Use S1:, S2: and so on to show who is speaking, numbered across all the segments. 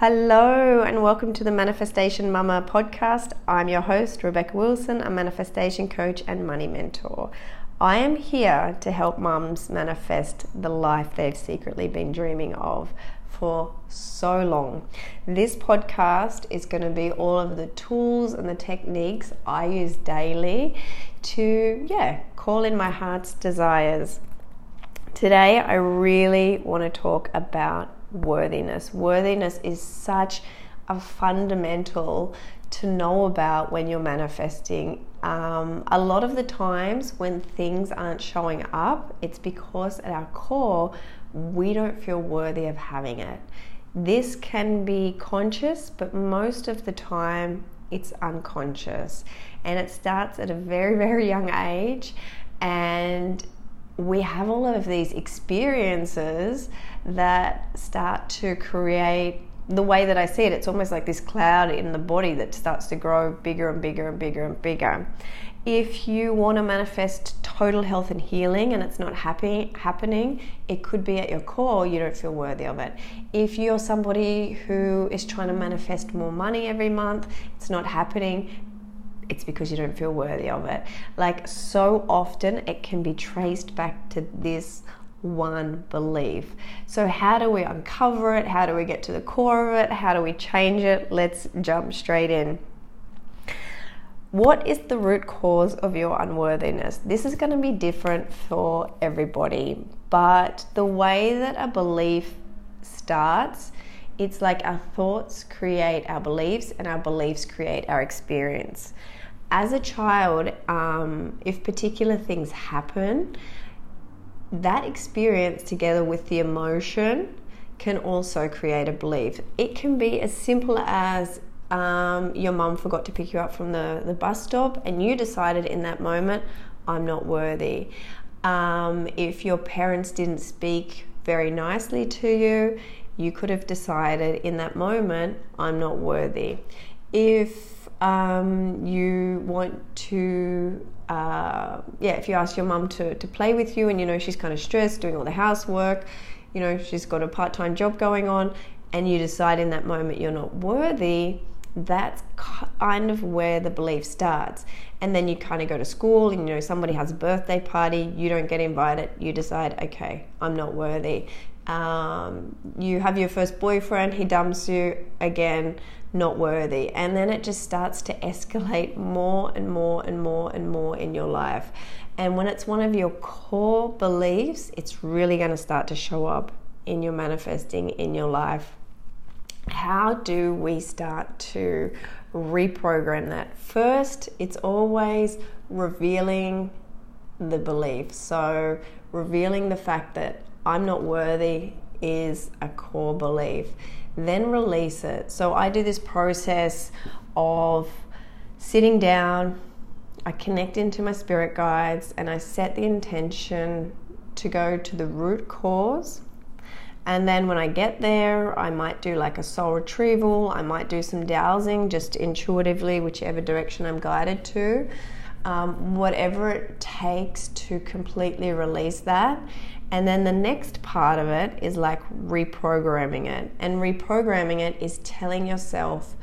S1: Hello, and welcome to the Manifestation Mama podcast. I'm your host, Rebecca Wilson, a manifestation coach and money mentor. I am here to help mums manifest the life they've secretly been dreaming of for so long. This podcast is going to be all of the tools and the techniques I use daily to, yeah, call in my heart's desires. Today, I really want to talk about worthiness. Worthiness is such a fundamental to know about when you're manifesting. Um, a lot of the times when things aren't showing up, it's because at our core, we don't feel worthy of having it. This can be conscious, but most of the time it's unconscious. And it starts at a very, very young age. And we have all of these experiences that start to create the way that I see it, it's almost like this cloud in the body that starts to grow bigger and bigger and bigger and bigger. If you want to manifest total health and healing and it's not happy, happening, it could be at your core you don't feel worthy of it. If you're somebody who is trying to manifest more money every month, it's not happening, it's because you don't feel worthy of it. Like so often, it can be traced back to this one belief. So, how do we uncover it? How do we get to the core of it? How do we change it? Let's jump straight in. What is the root cause of your unworthiness? This is going to be different for everybody, but the way that a belief starts, it's like our thoughts create our beliefs, and our beliefs create our experience. As a child, um, if particular things happen, that experience together with the emotion can also create a belief. It can be as simple as um, your mum forgot to pick you up from the, the bus stop and you decided in that moment, I'm not worthy. Um, if your parents didn't speak very nicely to you, you could have decided in that moment, I'm not worthy. If um, you want to uh, yeah, if you ask your mum to, to play with you and you know she's kind of stressed doing all the housework, you know, she's got a part time job going on, and you decide in that moment you're not worthy, that's kind of where the belief starts. And then you kind of go to school and you know somebody has a birthday party, you don't get invited, you decide, okay, I'm not worthy. Um, you have your first boyfriend, he dumps you again not worthy. And then it just starts to escalate more and more and more and more in your life. And when it's one of your core beliefs, it's really going to start to show up in your manifesting in your life. How do we start to reprogram that? First, it's always revealing the belief. So, revealing the fact that I'm not worthy is a core belief then release it. So I do this process of sitting down, I connect into my spirit guides, and I set the intention to go to the root cause. And then when I get there, I might do like a soul retrieval, I might do some dowsing just intuitively, whichever direction I'm guided to. Um, whatever it takes to completely release that. And then the next part of it is like reprogramming it. And reprogramming it is telling yourself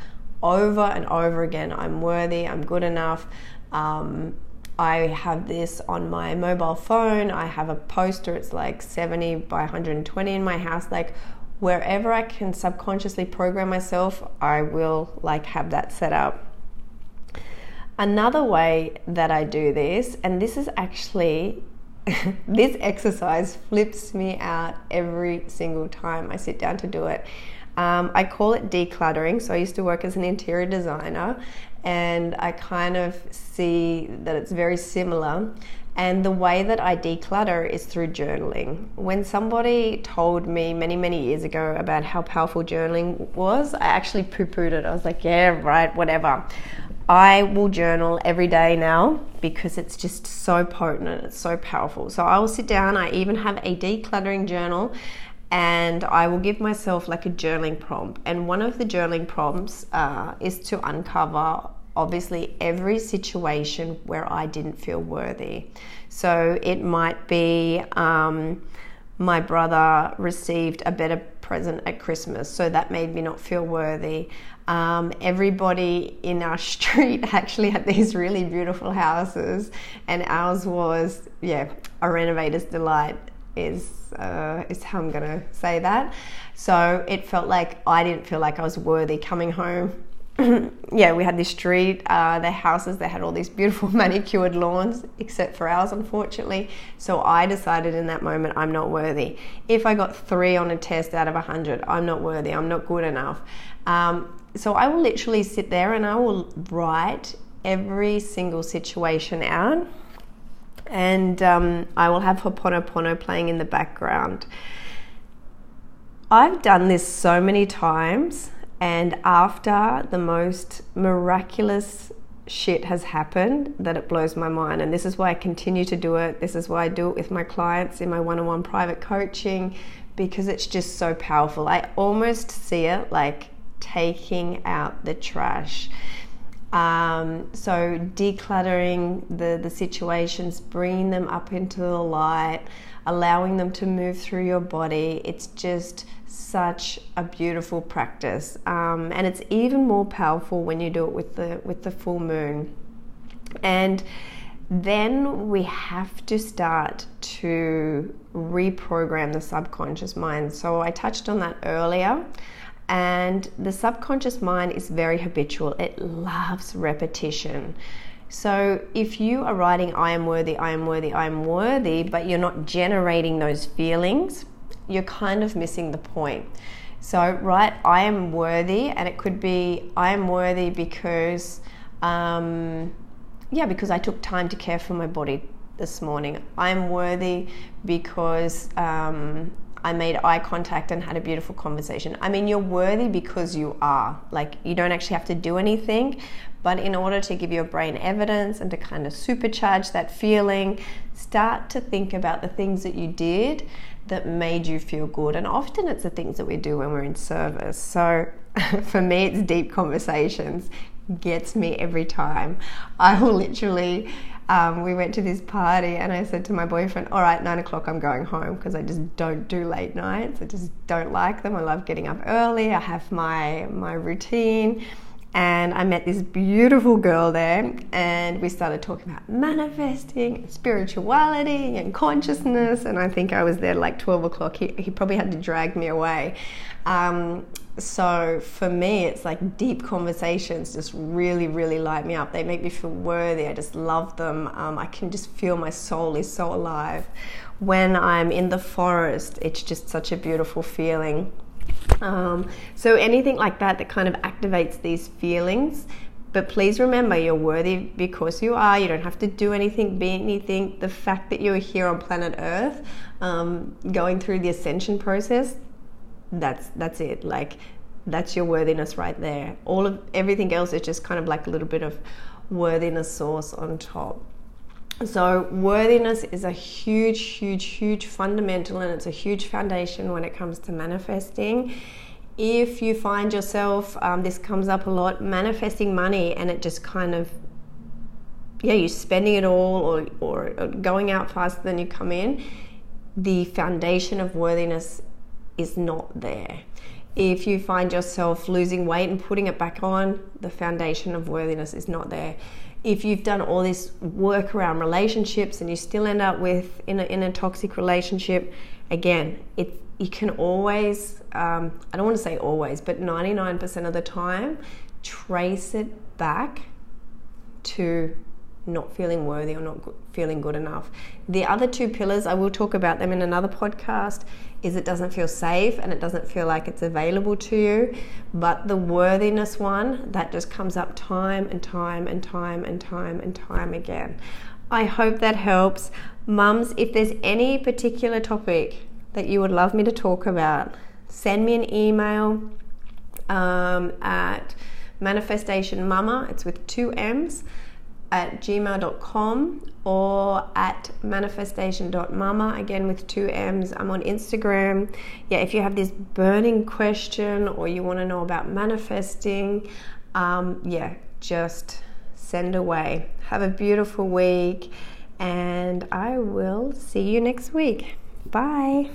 S1: over and over again I'm worthy, I'm good enough. Um, I have this on my mobile phone. I have a poster, it's like 70 by 120 in my house. Like wherever I can subconsciously program myself, I will like have that set up. Another way that I do this, and this is actually this exercise flips me out every single time I sit down to do it. Um, I call it decluttering. So I used to work as an interior designer, and I kind of see that it's very similar. And the way that I declutter is through journaling. When somebody told me many, many years ago about how powerful journaling was, I actually poo pooed it. I was like, yeah, right, whatever. I will journal every day now because it's just so potent and it's so powerful. So I will sit down, I even have a decluttering journal and I will give myself like a journaling prompt. And one of the journaling prompts uh, is to uncover obviously every situation where I didn't feel worthy. So it might be um, my brother received a better present at Christmas, so that made me not feel worthy. Um, everybody in our street actually had these really beautiful houses, and ours was, yeah, a renovator's delight is uh, is how I'm gonna say that. So it felt like I didn't feel like I was worthy coming home. yeah, we had this street, uh, the houses, they had all these beautiful manicured lawns, except for ours, unfortunately. So I decided in that moment, I'm not worthy. If I got three on a test out of a 100, I'm not worthy, I'm not good enough. Um, so I will literally sit there and I will write every single situation out and um, I will have Ho'oponopono playing in the background. I've done this so many times, and after the most miraculous shit has happened, that it blows my mind. And this is why I continue to do it. This is why I do it with my clients in my one on one private coaching because it's just so powerful. I almost see it like taking out the trash. Um, so decluttering the, the situations, bringing them up into the light, allowing them to move through your body. It's just such a beautiful practice, um, and it's even more powerful when you do it with the with the full moon. And then we have to start to reprogram the subconscious mind. So I touched on that earlier. And the subconscious mind is very habitual, it loves repetition. So if you are writing, I am worthy, I am worthy, I am worthy, but you're not generating those feelings, you're kind of missing the point. So, right, I am worthy, and it could be, I am worthy because, um, yeah, because I took time to care for my body this morning. I am worthy because um, I made eye contact and had a beautiful conversation. I mean, you're worthy because you are. Like, you don't actually have to do anything, but in order to give your brain evidence and to kind of supercharge that feeling, start to think about the things that you did that made you feel good. And often it's the things that we do when we're in service. So for me, it's deep conversations, gets me every time. I will literally um, we went to this party and I said to my boyfriend, All right, nine o'clock, I'm going home because I just don't do late nights. I just don't like them. I love getting up early. I have my, my routine. And I met this beautiful girl there, and we started talking about manifesting spirituality and consciousness. And I think I was there like 12 o'clock. He, he probably had to drag me away. Um, so for me, it's like deep conversations just really, really light me up. They make me feel worthy. I just love them. Um, I can just feel my soul is so alive. When I'm in the forest, it's just such a beautiful feeling. Um, so anything like that that kind of activates these feelings. But please remember, you're worthy because you are. You don't have to do anything, be anything. The fact that you're here on planet Earth, um, going through the ascension process, that's that's it like that's your worthiness right there all of everything else is just kind of like a little bit of worthiness sauce on top so worthiness is a huge huge huge fundamental and it's a huge foundation when it comes to manifesting if you find yourself um, this comes up a lot manifesting money and it just kind of yeah you're spending it all or, or going out faster than you come in the foundation of worthiness is not there. If you find yourself losing weight and putting it back on, the foundation of worthiness is not there. If you've done all this work around relationships and you still end up with in a, in a toxic relationship, again, it you can always um, I don't want to say always, but 99% of the time, trace it back to not feeling worthy or not feeling good enough. The other two pillars, I will talk about them in another podcast, is it doesn't feel safe and it doesn't feel like it's available to you. But the worthiness one, that just comes up time and time and time and time and time again. I hope that helps. Mums, if there's any particular topic that you would love me to talk about, send me an email um, at manifestation mama, it's with two M's at gmail.com or at manifestation.mama again with two M's. I'm on Instagram. Yeah, if you have this burning question or you want to know about manifesting, um, yeah, just send away. Have a beautiful week, and I will see you next week. Bye.